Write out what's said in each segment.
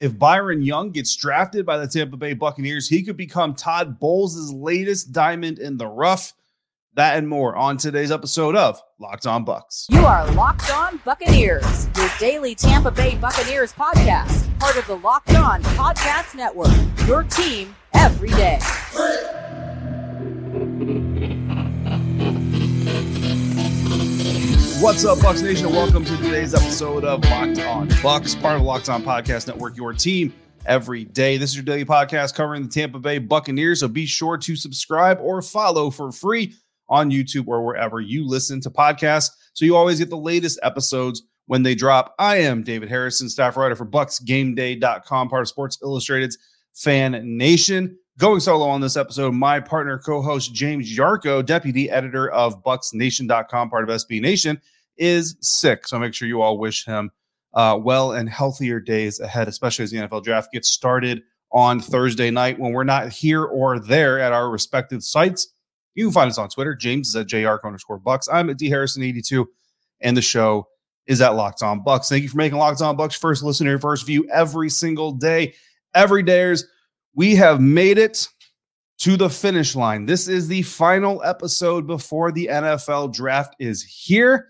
If Byron Young gets drafted by the Tampa Bay Buccaneers, he could become Todd Bowles' latest diamond in the rough. That and more on today's episode of Locked On Bucs. You are Locked On Buccaneers, your daily Tampa Bay Buccaneers podcast, part of the Locked On Podcast Network. Your team every day. What's up, Bucs Nation? And welcome to today's episode of Locked On Bucs, part of the Locked On Podcast Network, your team every day. This is your daily podcast covering the Tampa Bay Buccaneers. So be sure to subscribe or follow for free on YouTube or wherever you listen to podcasts. So you always get the latest episodes when they drop. I am David Harrison, staff writer for BucsGameDay.com, part of Sports Illustrated's Fan Nation. Going solo on this episode, my partner, co-host James Yarcho, deputy editor of BucsNation.com, part of SB Nation, is sick. So make sure you all wish him uh, well and healthier days ahead, especially as the NFL draft gets started on Thursday night when we're not here or there at our respective sites. You can find us on Twitter. James is at JR underscore Bucs. I'm at D Harrison82, and the show is at Locked On Bucs. Thank you for making Locked On Bucs first listener, first view every single day. Every day's we have made it to the finish line. This is the final episode before the NFL draft is here.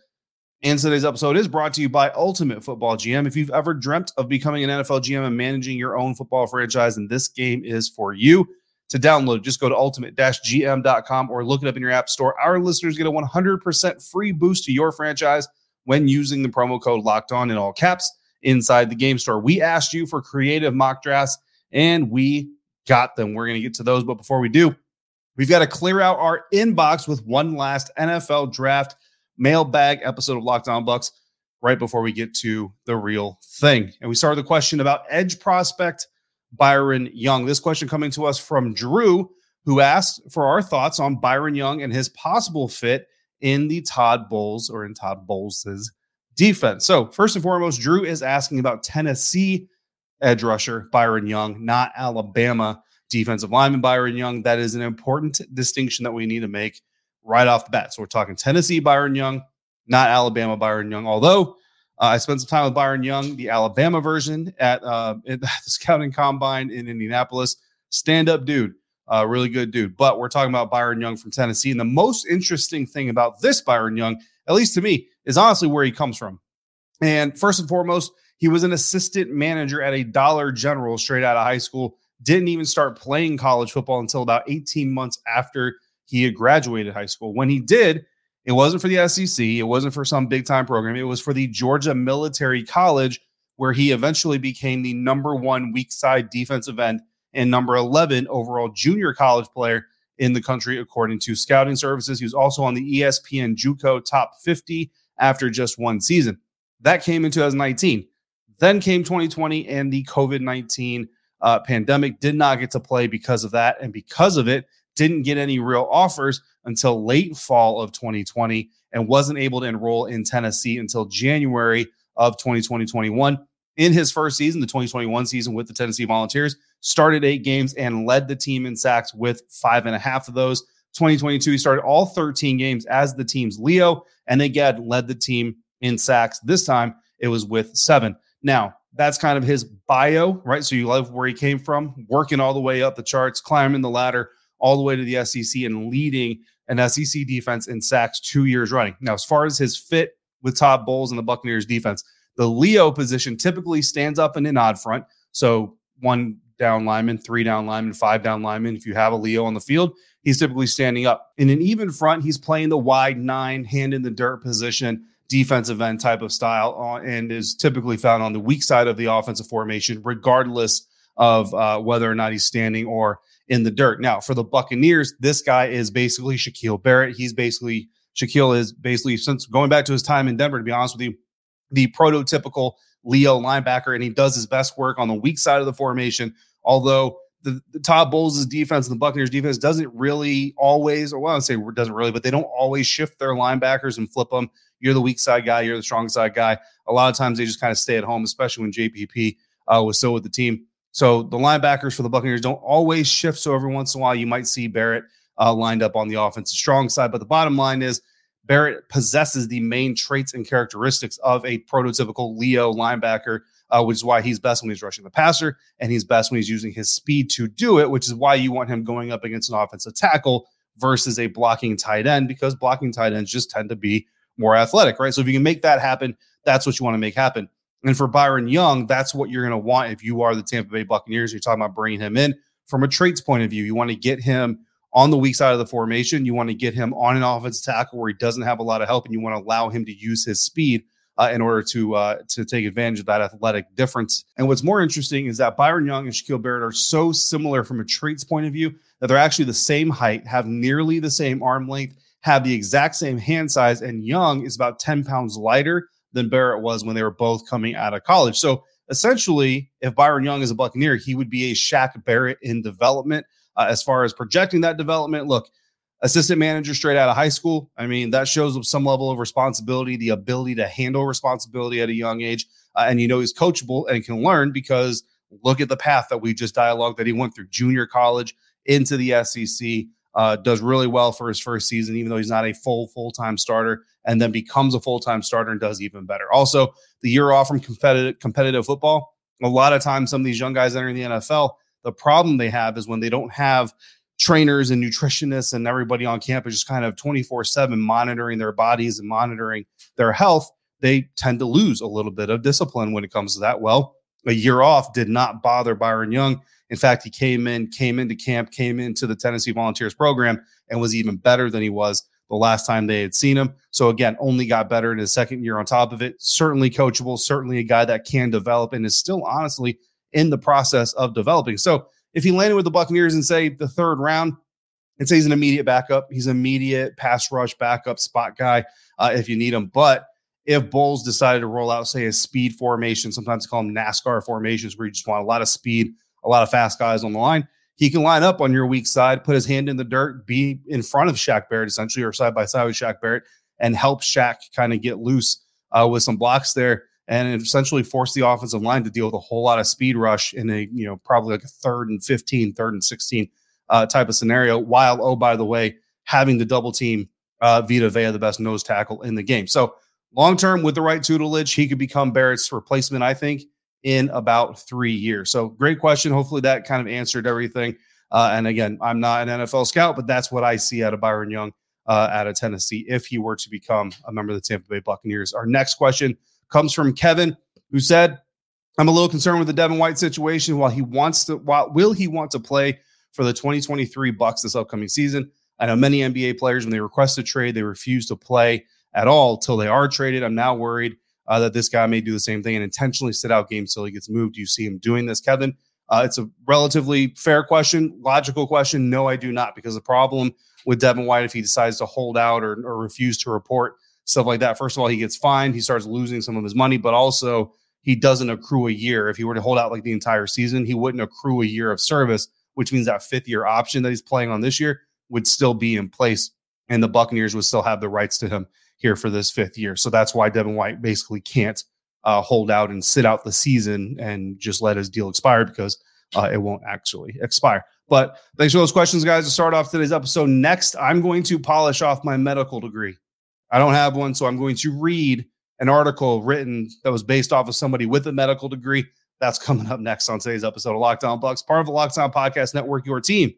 And today's episode is brought to you by Ultimate Football GM. If you've ever dreamt of becoming an NFL GM and managing your own football franchise, and this game is for you. To download, just go to ultimate-gm.com or look it up in your app store. Our listeners get a 100% free boost to your franchise when using the promo code locked on in all caps inside the game store. We asked you for creative mock drafts and we got them. We're going to get to those. But before we do, we've got to clear out our inbox with one last NFL draft mailbag episode of Locked On Bucs right before we get to the real thing. And we start with a question about edge prospect Byron Young. This question coming to us from Drew, who asked for our thoughts on Byron Young and his possible fit in the Todd Bowles or in Todd Bowles' defense. So, first and foremost, Drew is asking about Tennessee edge rusher Byron Young, not Alabama defensive lineman Byron Young. That is an important distinction that we need to make right off the bat. So we're talking Tennessee Byron Young, not Alabama Byron Young. Although uh, I spent some time with Byron Young, the Alabama version at, uh, at the scouting combine in Indianapolis. Stand up dude, uh, really good dude. But we're talking about Byron Young from Tennessee. And the most interesting thing about this Byron Young, at least to me, is honestly where he comes from. And first and foremost, he was an assistant manager at a Dollar General straight out of high school. Didn't even start playing college football until about 18 months after he had graduated high school. When he did, it wasn't for the SEC, it wasn't for some big time program. It was for the Georgia Military College, where he eventually became the number one weak side defensive end and number 11 overall junior college player in the country, according to scouting services. He was also on the ESPN Juco top 50 after just one season. That came in 2019. Then came 2020 and the COVID 19 uh, pandemic. Did not get to play because of that. And because of it, didn't get any real offers until late fall of 2020 and wasn't able to enroll in Tennessee until January of 2020 21. In his first season, the 2021 season with the Tennessee Volunteers, started eight games and led the team in sacks with five and a half of those. 2022, he started all 13 games as the team's Leo and again led the team in sacks. This time it was with seven. Now, that's kind of his bio, right? So you love where he came from, working all the way up the charts, climbing the ladder all the way to the SEC and leading an SEC defense in sacks two years running. Now, as far as his fit with Todd Bowles and the Buccaneers defense, the Leo position typically stands up in an odd front. So one down lineman, three down lineman, five down lineman. If you have a Leo on the field, he's typically standing up. In an even front, he's playing the wide nine, hand in the dirt position defensive end type of style uh, and is typically found on the weak side of the offensive formation, regardless of uh, whether or not he's standing or in the dirt. Now, for the Buccaneers, this guy is basically Shaquille Barrett. He's basically Shaquille is basically since going back to his time in Denver, to be honest with you, the prototypical Leo linebacker, and he does his best work on the weak side of the formation. Although the, the Todd Bowles' defense and the Buccaneers defense doesn't really always, or well, I would say doesn't really, but they don't always shift their linebackers and flip them. You're the weak side guy, you're the strong side guy. A lot of times they just kind of stay at home, especially when JPP uh, was still with the team. So the linebackers for the Buccaneers don't always shift. So every once in a while, you might see Barrett uh, lined up on the offensive strong side. But the bottom line is Barrett possesses the main traits and characteristics of a prototypical Leo linebacker uh, which is why he's best when he's rushing the passer, and he's best when he's using his speed to do it, which is why you want him going up against an offensive tackle versus a blocking tight end, because blocking tight ends just tend to be more athletic, right? So if you can make that happen, that's what you want to make happen. And for Byron Young, that's what you're going to want if you are the Tampa Bay Buccaneers. You're talking about bringing him in from a traits point of view. You want to get him on the weak side of the formation. You want to get him on an offensive tackle where he doesn't have a lot of help, and you want to allow him to use his speed uh, in order to uh, to take advantage of that athletic difference. And what's more interesting is that Byron Young and Shaquille Barrett are so similar from a traits point of view that they're actually the same height, have nearly the same arm length, have the exact same hand size, and Young is about 10 pounds lighter than Barrett was when they were both coming out of college. So essentially, if Byron Young is a Buccaneer, he would be a Shaq Barrett in development. Uh, as far as projecting that development, look, assistant manager straight out of high school. I mean, that shows some level of responsibility, the ability to handle responsibility at a young age. Uh, and you know, he's coachable and can learn because look at the path that we just dialogued that he went through junior college into the SEC. Uh, does really well for his first season, even though he's not a full full time starter, and then becomes a full time starter and does even better. Also, the year off from competitive competitive football. A lot of times, some of these young guys entering the NFL, the problem they have is when they don't have trainers and nutritionists and everybody on campus just kind of 24 7 monitoring their bodies and monitoring their health, they tend to lose a little bit of discipline when it comes to that. Well, a year off did not bother Byron Young. In fact, he came in, came into camp, came into the Tennessee Volunteers program, and was even better than he was the last time they had seen him. So again, only got better in his second year on top of it. Certainly coachable, certainly a guy that can develop and is still honestly in the process of developing. So if he landed with the Buccaneers in say the third round, and say he's an immediate backup. He's an immediate pass rush backup spot guy uh, if you need him. But if Bowles decided to roll out, say, a speed formation, sometimes call them NASCAR formations, where you just want a lot of speed, a lot of fast guys on the line, he can line up on your weak side, put his hand in the dirt, be in front of Shaq Barrett, essentially, or side by side with Shaq Barrett, and help Shaq kind of get loose uh, with some blocks there and essentially force the offensive line to deal with a whole lot of speed rush in a, you know, probably like a third and 15, third and 16 uh, type of scenario. While, oh, by the way, having the double team uh, Vita Vea, the best nose tackle in the game. So long term, with the right tutelage, he could become Barrett's replacement, I think, in about three years. So great question. Hopefully that kind of answered everything. Uh, and again, I'm not an NFL scout, but that's what I see out of Byron Young uh, out of Tennessee if he were to become a member of the Tampa Bay Buccaneers. Our next question comes from Kevin, who said, I'm a little concerned with the Devin White situation. While he wants to, while will he want to play for the 2023 Bucs this upcoming season? I know many NBA players, when they request a trade, they refuse to play at all till they are traded. I'm now worried uh, that this guy may do the same thing and intentionally sit out games till he gets moved. Do you see him doing this, Kevin? Uh, it's a relatively fair question, logical question. No, I do not, because the problem with Devin White, if he decides to hold out or, or refuse to report, stuff like that. First of all, he gets fined, he starts losing some of his money, but also he doesn't accrue a year. If he were to hold out like the entire season, he wouldn't accrue a year of service, which means that fifth year option that he's playing on this year would still be in place. And the Buccaneers would still have the rights to him here for this fifth year. So that's why Devin White basically can't uh, hold out and sit out the season and just let his deal expire because uh, it won't actually expire. But thanks for those questions, guys. To start off today's episode, next, I'm going to polish off my medical degree. I don't have one, so I'm going to read an article written that was based off of somebody with a medical degree. That's coming up next on today's episode of Locked On Bucs, part of the Locked On Podcast Network, your team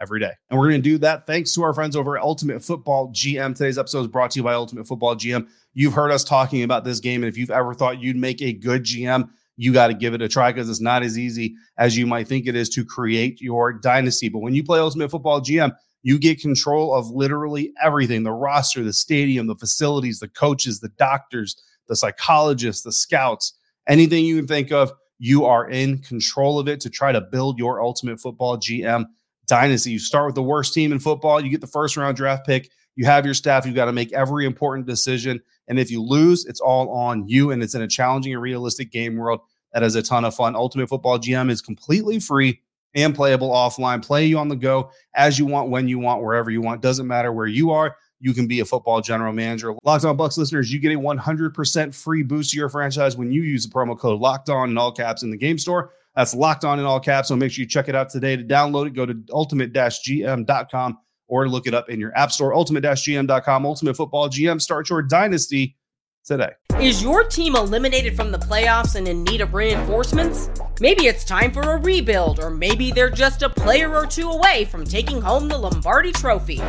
every day. And we're going to do that thanks to our friends over at Ultimate Football GM. Today's episode is brought to you by Ultimate Football GM. You've heard us talking about this game, and if you've ever thought you'd make a good GM, you got to give it a try because it's not as easy as you might think it is to create your dynasty. But when you play Ultimate Football GM, you get control of literally everything the roster, the stadium, the facilities, the coaches, the doctors, the psychologists, the scouts, anything you can think of. You are in control of it to try to build your ultimate football GM dynasty. You start with the worst team in football, you get the first round draft pick, you have your staff, you've got to make every important decision. And if you lose, it's all on you. And it's in a challenging and realistic game world that is a ton of fun. Ultimate Football GM is completely free and playable offline. Play you on the go as you want, when you want, wherever you want. Doesn't matter where you are. You can be a football general manager. Locked On Bucs listeners, you get a 100% free boost to your franchise when you use the promo code Locked On in all caps in the game store. That's Locked On in all caps. So make sure you check it out today. To download it, go to ultimate-gm.com or look it up in your app store. Ultimate-gm.com. Ultimate Football GM. Start your dynasty today. Is your team eliminated from the playoffs and in need of reinforcements? Maybe it's time for a rebuild, or maybe they're just a player or two away from taking home the Lombardi Trophy.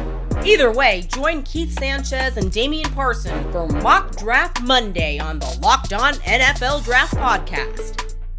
Either way, join Keith Sanchez and Damian Parson for Mock Draft Monday on the Locked On NFL Draft Podcast.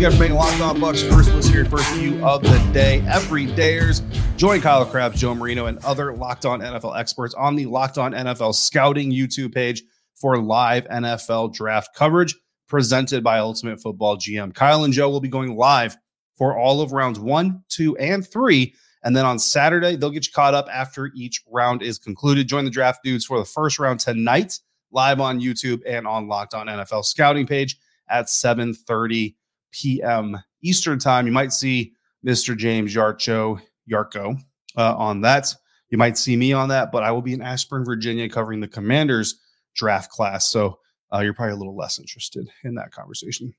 Again for making Locked On Bucs first listen here, first view of the day. Every dayers. Join Kyle Crabbs, Joe Marino, and other Locked On NFL experts on the Locked On NFL Scouting YouTube page for live NFL draft coverage presented by Ultimate Football GM. Kyle and Joe will be going live for all of rounds one, two, and three. And then on Saturday, they'll get you caught up after each round is concluded. Join the draft dudes for the first round tonight, live on YouTube and on Locked On NFL Scouting page at 7:30 p.m. Eastern time. You might see Mr. James Yarcho Yarko uh, on that. You might see me on that, but I will be in Ashburn, Virginia, covering the Commanders draft class. So uh, you're probably a little less interested in that conversation.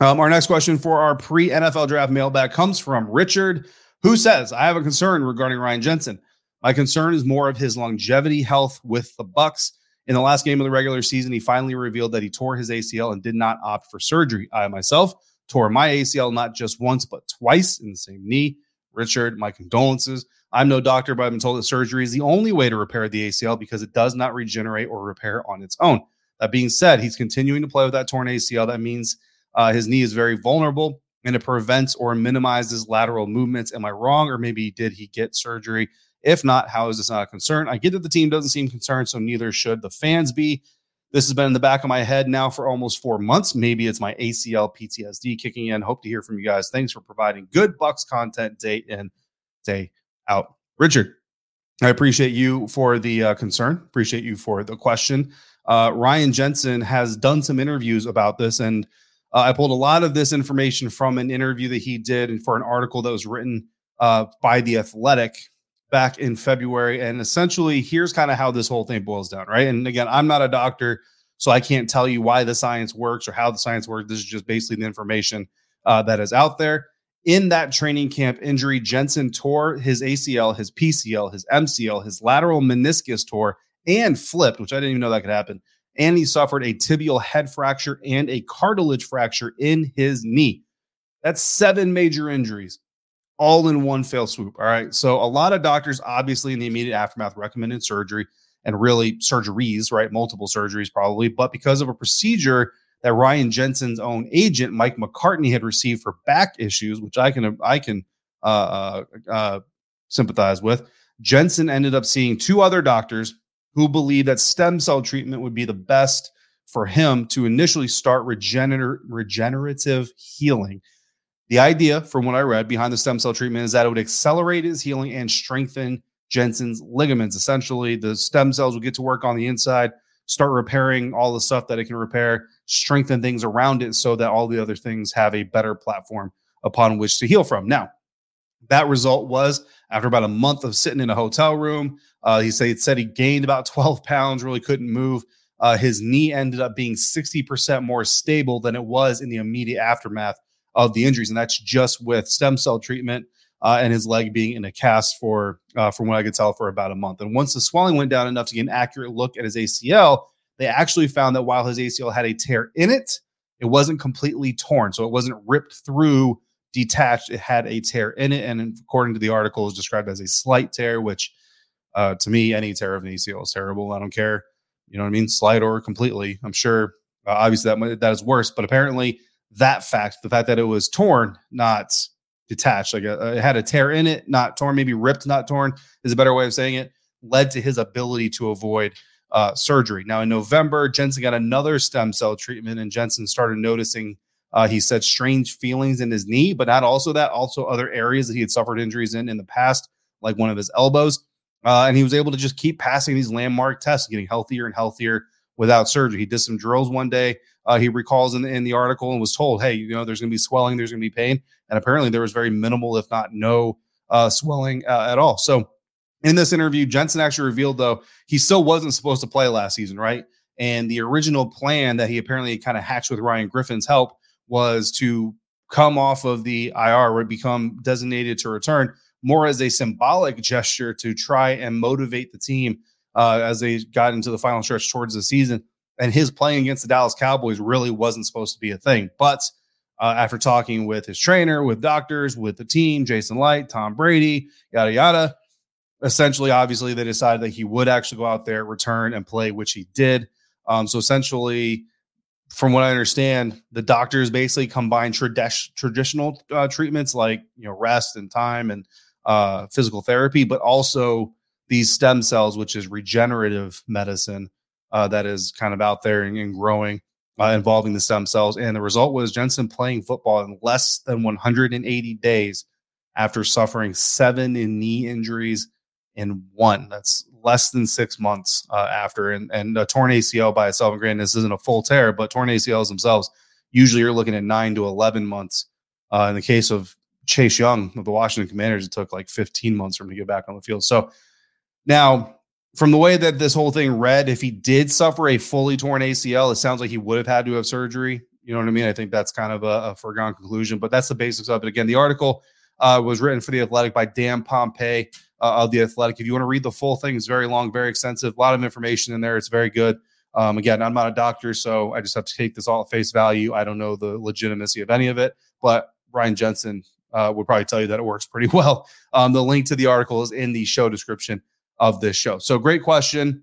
Um, our next question for our pre NFL draft mailbag comes from Richard, who says, I have a concern regarding Ryan Jensen. My concern is more of his longevity health with the Bucs." In the last game of the regular season, he finally revealed that he tore his ACL and did not opt for surgery. I myself tore my ACL not just once, but twice in the same knee. Richard, my condolences. I'm no doctor, but I've been told that surgery is the only way to repair the ACL because it does not regenerate or repair on its own. That being said, he's continuing to play with that torn ACL. That means uh, his knee is very vulnerable and it prevents or minimizes lateral movements. Am I wrong? Or maybe did he get surgery? If not, how is this not a concern? I get that the team doesn't seem concerned, so neither should the fans be. This has been in the back of my head now for almost four months. Maybe it's my ACL PTSD kicking in. Hope to hear from you guys. Thanks for providing good Bucs content day in, day out. Richard, I appreciate you for the uh, concern. Appreciate you for the question. Uh, Ryan Jensen has done some interviews about this, and uh, I pulled a lot of this information from an interview that he did and for an article that was written uh, by The Athletic back in February. And essentially, here's kind of how this whole thing boils down, right? And again, I'm not a doctor, so I can't tell you why the science works or how the science works. This is just basically the information uh, that is out there. In that training camp injury, Jensen tore his ACL, his PCL, his MCL, his lateral meniscus tore and flipped, which I didn't even know that could happen. And he suffered a tibial head fracture and a cartilage fracture in his knee. That's seven major injuries all in one fell swoop. All right. So a lot of doctors, obviously, in the immediate aftermath, recommended surgery and really surgeries, right? Multiple surgeries, probably. But because of a procedure that Ryan Jensen's own agent, Mike McCartney, had received for back issues, which I can I can uh, uh, uh, sympathize with, Jensen ended up seeing two other doctors who believed that stem cell treatment would be the best for him to initially start regener- regenerative healing. The idea, from what I read behind the stem cell treatment, is that it would accelerate his healing and strengthen Jensen's ligaments. Essentially, the stem cells will get to work on the inside, start repairing all the stuff that it can repair, strengthen things around it so that all the other things have a better platform upon which to heal from. Now, that result was after about a month of sitting in a hotel room. Uh, he said, said he gained about 12 pounds, really couldn't move. Uh, his knee ended up being 60% more stable than it was in the immediate aftermath of the injuries, and that's just with stem cell treatment uh, and his leg being in a cast for, uh, from what I could tell, for about a month. And once the swelling went down enough to get an accurate look at his ACL, they actually found that while his ACL had a tear in it, it wasn't completely torn, so it wasn't ripped through, detached. It had a tear in it, and according to the article, is described as a slight tear, which uh, to me, any tear of an ACL is terrible. I don't care, you know what I mean, slight or completely. I'm sure, uh, obviously, that that is worse, but apparently that fact, the fact that it was torn, not detached, like a, uh, it had a tear in it, not torn, maybe ripped, not torn is a better way of saying it, led to his ability to avoid uh, surgery. Now, in November, Jensen got another stem cell treatment, and Jensen started noticing, uh, he said, strange feelings in his knee, but not also that, also other areas that he had suffered injuries in in the past, like one of his elbows. Uh, and he was able to just keep passing these landmark tests, getting healthier and healthier without surgery. He did some drills one day. Uh, he recalls in, in the article and was told, hey, you know, there's going to be swelling, there's going to be pain. And apparently there was very minimal, if not no, uh, swelling uh, at all. So in this interview, Jensen actually revealed, though, he still wasn't supposed to play last season, right? And the original plan that he apparently kind of hatched with Ryan Griffin's help was to come off of the IR or become designated to return more as a symbolic gesture to try and motivate the team uh, as they got into the final stretch towards the season. And his playing against the Dallas Cowboys really wasn't supposed to be a thing. But uh, after talking with his trainer, with doctors, with the team, Jason Licht, Tom Brady, yada, yada, essentially, obviously, they decided that he would actually go out there, return, and play, which he did. Um, so essentially, from what I understand, the doctors basically combine trad- traditional uh, treatments like you know rest and time and uh, physical therapy, but also these stem cells, which is regenerative medicine uh, that is kind of out there and, and growing, uh, involving the stem cells. And the result was Jensen playing football in less than 180 days after suffering seven in knee injuries in one. That's less than six months uh, after. And, and a torn ACL by itself, and granted, this isn't a full tear, but torn ACLs themselves, usually you're looking at nine to 11 months. Uh, in the case of Chase Young of the Washington Commanders, it took like 15 months for him to get back on the field. So now, from the way that this whole thing read, if he did suffer a fully torn ACL, it sounds like he would have had to have surgery. You know what I mean? I think that's kind of a, a foregone conclusion, but that's the basics of it. Again, the article uh, was written for the Athletic by Dan Pompei uh, of the Athletic. If you want to read the full thing, it's very long, very extensive, a lot of information in there. It's very good. Um, again, I'm not a doctor, so I just have to take this all at face value. I don't know the legitimacy of any of it, but Ryan Jensen uh, would probably tell you that it works pretty well. Um, the link to the article is in the show description of this show. So, great question.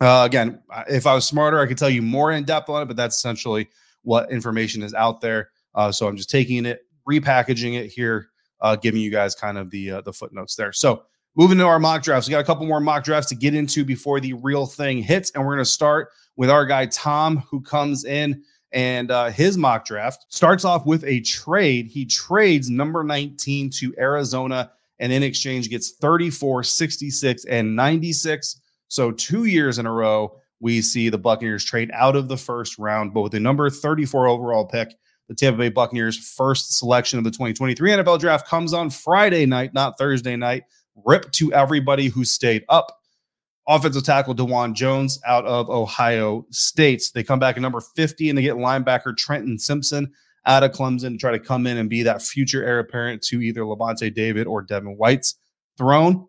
Uh, again, if I was smarter, I could tell you more in depth on it, but that's essentially what information is out there. Uh, so, I'm just taking it, repackaging it here, uh, giving you guys kind of the uh, the footnotes there. So, moving to our mock drafts, we got a couple more mock drafts to get into before the real thing hits, and we're going to start with our guy Tom, who comes in and uh, his mock draft starts off with a trade. He trades number 19 to Arizona and in exchange gets 34, 66, and 96. So two years in a row, we see the Buccaneers trade out of the first round, but with the number 34 overall pick, the Tampa Bay Buccaneers' first selection of the 2023 NFL draft comes on Friday night, not Thursday night. Rip to everybody who stayed up offensive tackle Dawand Jones out of Ohio State. They come back at number 50 and they get linebacker Trenton Simpson out of Clemson to try to come in and be that future heir apparent to either Lavonte David or Devin White's throne.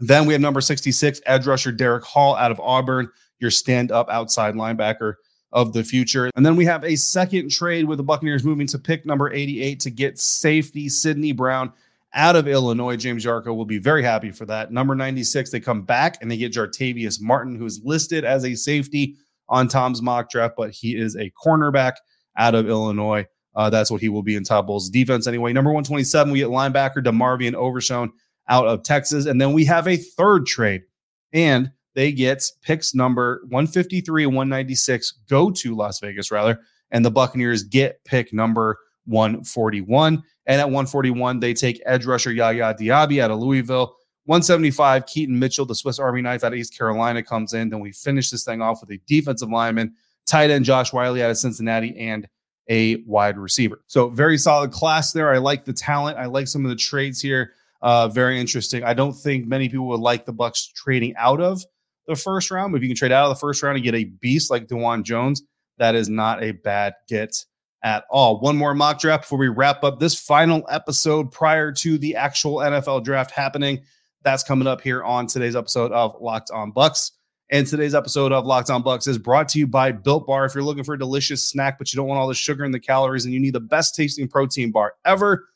Then we have number 66, edge rusher Derick Hall out of Auburn, your stand up outside linebacker of the future. And then we have a second trade with the Buccaneers moving to pick number 88 to get safety Sydney Brown out of Illinois. James Yarcho will be very happy for that. Number 96, they come back and they get Jartavius Martin, who is listed as a safety on Tom's mock draft, but he is a cornerback out of Illinois. Uh, that's what he will be in Todd Bowles' defense anyway. Number 127, we get linebacker DeMarvion Overshown out of Texas. And then we have a third trade, and they get picks number 153 and 196 go to Las Vegas, rather. And the Buccaneers get pick number 141. And at 141, they take edge rusher Yaya Diaby out of Louisville. 175, Keaton Mitchell, the Swiss Army knife out of East Carolina, comes in. Then we finish this thing off with a defensive lineman, tight end Josh Whyle out of Cincinnati, and a wide receiver. So very solid class there. I like the talent. I like some of the trades here. Uh, very interesting. I don't think many people would like the Bucs trading out of the first round. But If you can trade out of the first round and get a beast like Dawand Jones, that is not a bad get at all. One more mock draft before we wrap up this final episode prior to the actual NFL draft happening. That's coming up here on today's episode of Locked On Bucs. And today's episode of Locked On Bucs is brought to you by Built Bar. If you're looking for a delicious snack, but you don't want all the sugar and the calories, and you need the best tasting protein bar ever,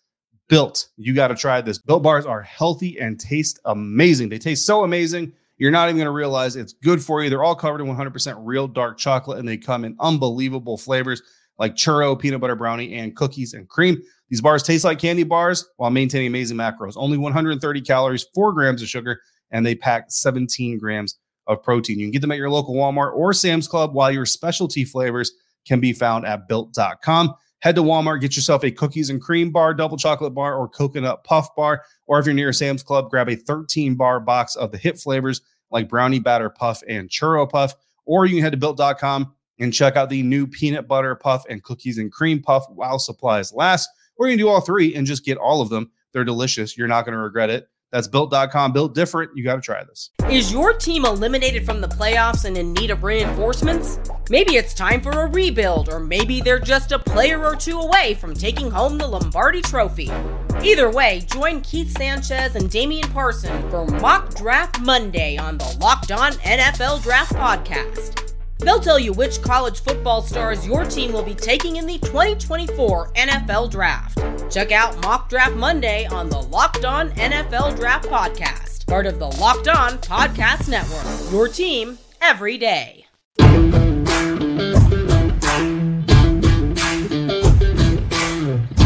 Built, you got to try this. Built bars are healthy and taste amazing. They taste so amazing, you're not even going to realize it's good for you. They're all covered in 100% real dark chocolate, and they come in unbelievable flavors like churro, peanut butter brownie, and cookies and cream. These bars taste like candy bars while maintaining amazing macros. Only 130 calories, four grams of sugar, and they pack 17 grams of protein. You can get them at your local Walmart or Sam's Club, while your specialty flavors can be found at built.com. Head to Walmart, get yourself a cookies and cream bar, double chocolate bar, or coconut puff bar. Or if you're near Sam's Club, grab a 13 bar box of the hit flavors like brownie batter puff and churro puff. Or you can head to built.com and check out the new peanut butter puff and cookies and cream puff while supplies last. Or you can do all three and just get all of them. They're delicious. You're not going to regret it. That's built.com. Built different. You got to try this. Is your team eliminated from the playoffs and in need of reinforcements? Maybe it's time for a rebuild, or maybe they're just a player or two away from taking home the Lombardi Trophy. Either way, join Keith Sanchez and Damian Parson for Mock Draft Monday on the Locked On NFL Draft Podcast. They'll tell you which college football stars your team will be taking in the 2024 NFL Draft. Check out Mock Draft Monday on the Locked On NFL Draft Podcast, part of the Locked On Podcast Network. Your team every day.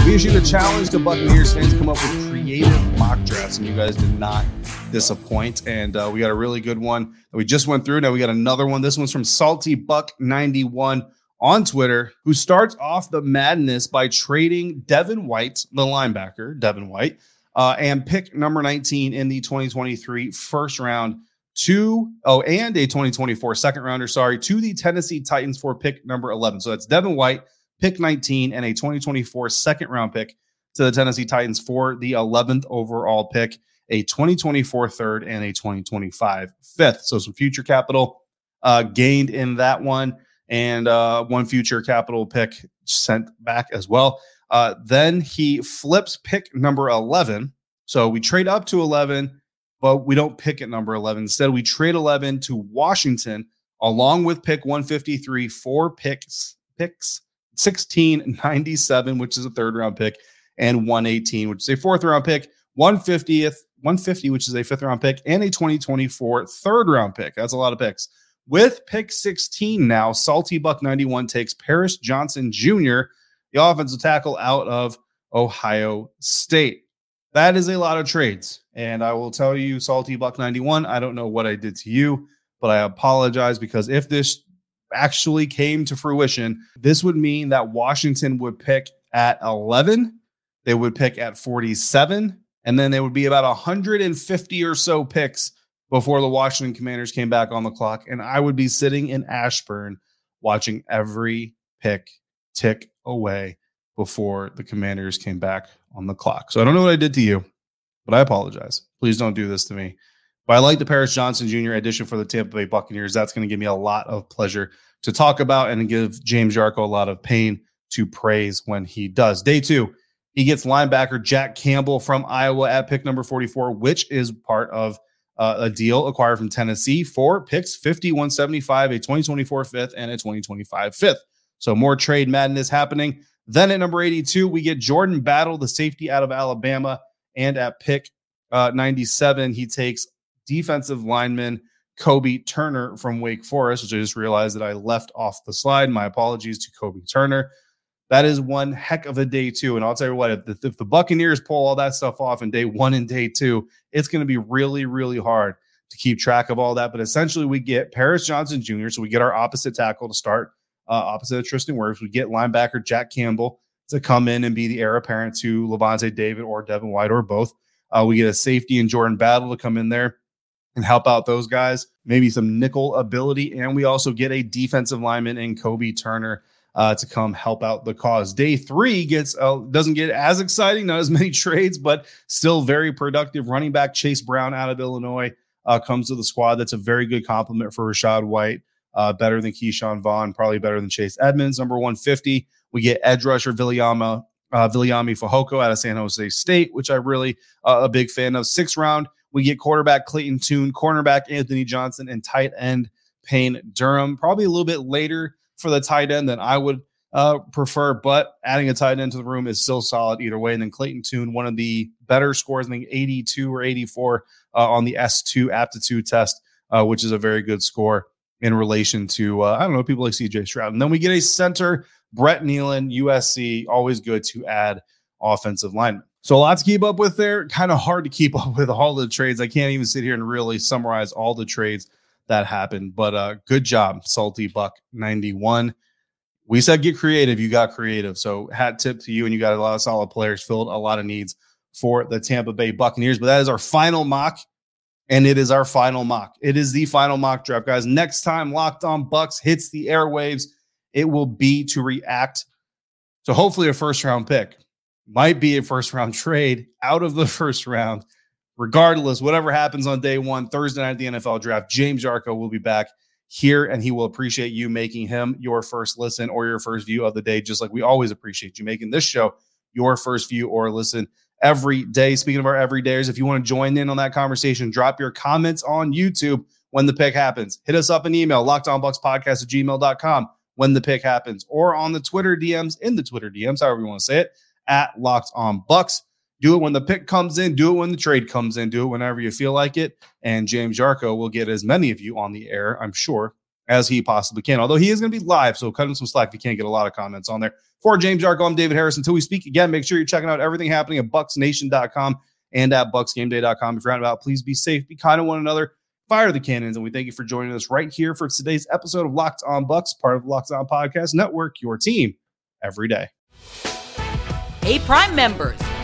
We issued a challenge to Buccaneers fans come up with creative mock drafts, and you guys did not disappoint. And uh, we got a really good one that we just went through. Now we got another one. This one's from Salty Buck 91 on Twitter, who starts off the madness by trading Devin White, the linebacker, Devin White, uh, and pick number 19 in the 2023 first round to, oh, and a 2024 second rounder, sorry, to the Tennessee Titans for pick number 11. So that's Devin White, pick 19, and a 2024 second round pick to the Tennessee Titans for the 11th overall pick a 2024 third, and a 2025 fifth. So some future capital uh, gained in that one, and uh, one future capital pick sent back as well. Uh, then he flips pick number 11. So we trade up to 11, but we don't pick at number 11. Instead, we trade 11 to Washington along with pick 153, four picks, picks 1697, which is a third round pick, and 118, which is a fourth round pick. 150th 150, which is a fifth round pick, and a 2024 third round pick. That's a lot of picks. With pick 16 now, Salty Buck 91 takes Paris Johnson Jr., the offensive tackle out of Ohio State. That is a lot of trades. And I will tell you, Salty Buck 91, I don't know what I did to you, but I apologize because if this actually came to fruition, this would mean that Washington would pick at 11, they would pick at 47, and then there would be about 150 or so picks before the Washington Commanders came back on the clock. And I would be sitting in Ashburn watching every pick tick away before the Commanders came back on the clock. So I don't know what I did to you, but I apologize. Please don't do this to me. But I like the Paris Johnson Jr. addition for the Tampa Bay Buccaneers. That's going to give me a lot of pleasure to talk about and give James Yarcho a lot of pain to praise when he does. Day two, he gets linebacker Jack Campbell from Iowa at pick number 44, which is part of uh, a deal acquired from Tennessee for picks 50, 175, a 2024 fifth, and a 2025 fifth. So more trade madness happening. Then at number 82, we get Jordan Battle, the safety out of Alabama. And at pick uh, 97, he takes defensive lineman Kobie Turner from Wake Forest, which I just realized that I left off the slide. My apologies to Kobie Turner that is one heck of a day two. And I'll tell you what, if the, if the Buccaneers pull all that stuff off in day one and day two, it's going to be really, really hard to keep track of all that. But essentially, we get Paris Johnson Jr., so we get our opposite tackle to start, uh, opposite of Tristan Wirfs. We get linebacker Jack Campbell to come in and be the heir apparent to Lavonte David or Devin White or both. Uh, we get a safety in Jordan Battle to come in there and help out those guys, maybe some nickel ability. And we also get a defensive lineman in Kobie Turner uh, to come help out the cause. Day three gets uh, doesn't get as exciting, not as many trades, but still very productive. Running back Chase Brown out of Illinois uh, comes to the squad. That's a very good compliment for Rachaad White. Uh, better than Ke'Shawn Vaughn, probably better than Chase Edmonds. Number 150, we get edge rusher Viliama, uh, Viliami Fehoko out of San Jose State, which I really uh, a big fan of. Sixth round, we get quarterback Clayton Tune, cornerback Anthony Johnson, and tight end Payne Durham. Probably a little bit later for the tight end than I would uh, prefer, but adding a tight end to the room is still solid either way. And then Clayton Tune, one of the better scores, I think 82 or 84 uh, on the S2 aptitude test, uh, which is a very good score in relation to, uh, I don't know, people like CJ Stroud. And then we get a center, Brett Neilon, USC, always good to add offensive linemen. So a lot to keep up with there. Kind of hard to keep up with all the trades. I can't even sit here and really summarize all the trades that happened. But uh, good job, Salty Buck 91. We said get creative. You got creative. So hat tip to you, and you got a lot of solid players, filled a lot of needs for the Tampa Bay Buccaneers. But that is our final mock, and it is our final mock. It is the final mock draft, guys. Next time Locked On Bucs hits the airwaves, it will be to react to hopefully a first round pick. Might be a first round trade out of the first round. Regardless, whatever happens on day one, Thursday night, the NFL draft, James Yarcho will be back here and he will appreciate you making him your first listen or your first view of the day, just like we always appreciate you making this show your first view or listen every day. Speaking of our everydayers, if you want to join in on that conversation, drop your comments on YouTube when the pick happens. Hit us up an email, lockedonbuckspodcast at gmail.com when the pick happens, or on the Twitter DMs, in the Twitter DMs, however you want to say it, at locked on bucs. Do it when the pick comes in, do it when the trade comes in, do it whenever you feel like it. And James Yarcho will get as many of you on the air, I'm sure, as he possibly can. Although he is going to be live, so cut him some slack if you can't get a lot of comments on there. For James Yarcho, I'm David Harris. Until we speak again, make sure you're checking out everything happening at bucsnation.com and at bucsgameday.com. If you're out about, please be safe, be kind to one another, fire the cannons. And we thank you for joining us right here for today's episode of Locked On Bucs, part of the Locked On Podcast Network, your team every day. Hey, Prime members,